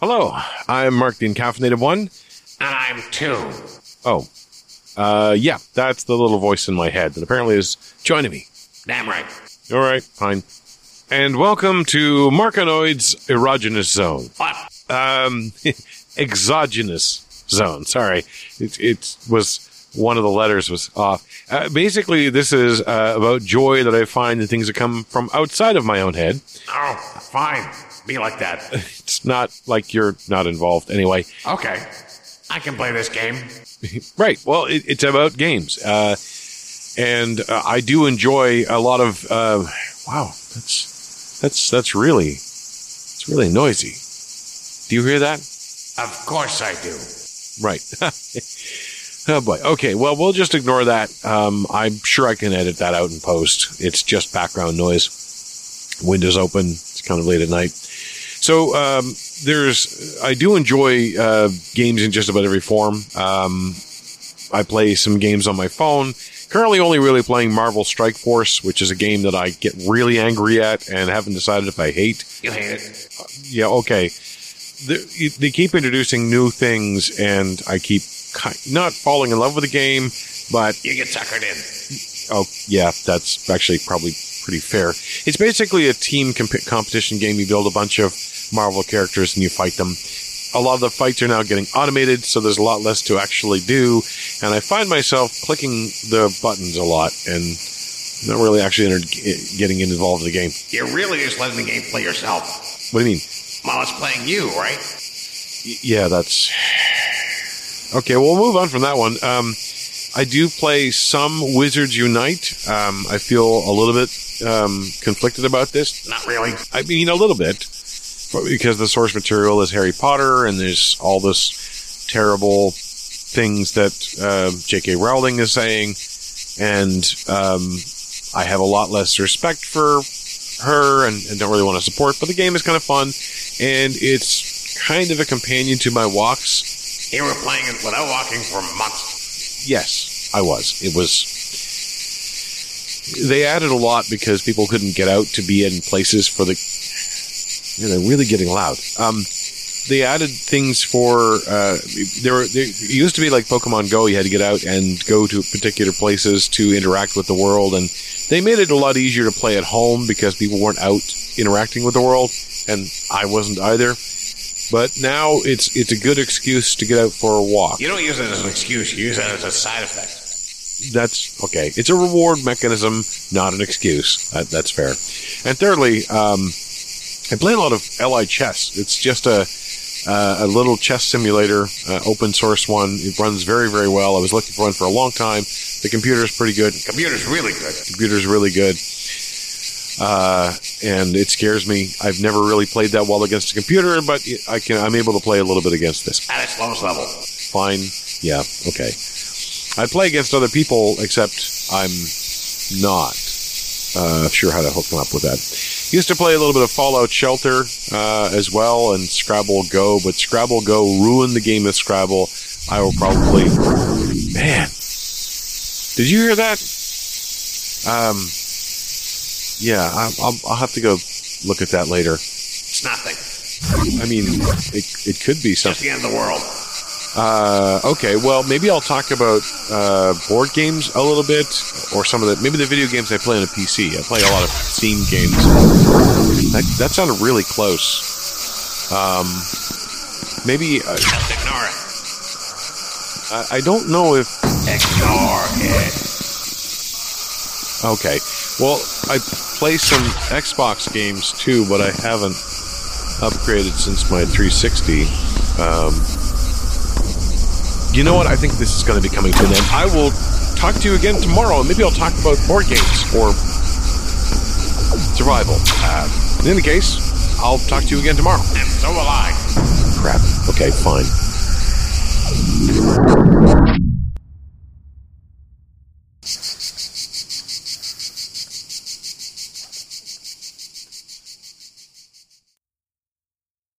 Hello, I'm Mark the Encaffeinated One. And I'm two. Oh, uh, yeah, that's the little voice in my head that apparently is joining me. Damn right. All right, fine. And welcome to Markanoid's erogenous zone. What? Um, exogenous zone. Sorry, it, it was one of the letters was off. Uh, basically, this is uh, about joy that I find in things that come from outside of my own head. Oh, fine. Be like that. It's not like you're not involved anyway. Okay. I can play this game. Right. Well, it, it's about games. Uh, and uh, I do enjoy a lot of, uh, wow, that's, that's, that's really, it's really noisy. Do you hear that? Of course I do. Right. oh boy. Okay. Well, we'll just ignore that. Um, I'm sure I can edit that out in post. It's just background noise. Windows open. It's kind of late at night. So um, there's, I do enjoy uh, games in just about every form. Um, I play some games on my phone. Currently, only really playing Marvel Strike Force, which is a game that I get really angry at and haven't decided if I hate. You hate it. Yeah, okay. They, keep introducing new things, and I keep not falling in love with the game, but You get suckered in. Oh, yeah, that's actually probably pretty fair. It's basically a team comp- competition game. You build a bunch of Marvel characters and you fight them. A lot of the fights are now getting automated, so there's a lot less to actually do. And I find myself clicking the buttons a lot and not really actually enter- getting involved in the game. You're really just letting the game play yourself. What do you mean? While it's playing you, right? Y- yeah, that's okay. We'll move on from that one. Um, I do play some Wizards Unite. Um, I feel a little bit um, conflicted about this. Not really. I mean, a little bit, because the source material is Harry Potter, and there's all this terrible things that uh, J.K. Rowling is saying, and um, I have a lot less respect for her, and, and don't really want to support. But the game is kind of fun, and it's kind of a companion to my walks. You were playing it without walking for months. Yes, I was. It was. They added a lot because people couldn't get out to be in places for the. You know, they're really getting loud. Um, they added things for. Uh, there, there it used to be like Pokemon Go. You had to get out and go to particular places to interact with the world, and they made it a lot easier to play at home because people weren't out interacting with the world, and I wasn't either. But now it's it's a good excuse to get out for a walk. You don't use it as an excuse. You use it as a side effect. that's okay. It's a reward mechanism, not an excuse. That, that's fair. And thirdly, um, I play a lot of Lichess. It's just a uh, a little chess simulator, uh, open source one. It runs very very well. I was looking for one for a long time. The computer's pretty good. Computer's really good. computer's really good. Uh, and it scares me. I've never really played that well against a computer, but I can. I'm able to play a little bit against this At its lowest level. fine. Yeah, okay. I play against other people, except I'm not uh, sure how to hook them up with that. Used to play a little bit of Fallout Shelter uh, as well, and Scrabble Go, but Scrabble Go ruined the game of Scrabble. I will probably. Man, did you hear that? Um, yeah, I, I'll, I'll have to go look at that later. It's nothing. I mean, it, it could be something. Just the end of the world. Uh, okay, well, maybe I'll talk about uh, board games a little bit, or some of the maybe the video games I play on a PC. I play a lot of Steam games. That, that sounded really close. Um, maybe uh, Just ignore it. I, I don't know if. Ignore it. Okay, well, I play some Xbox games too, but I haven't upgraded since my 360. Um, you know what? I think this is going to be coming to an end. I will talk to you again tomorrow, and maybe I'll talk about board games or survival. Uh, in any case, I'll talk to you again tomorrow. And so will I. Crap. Okay, fine.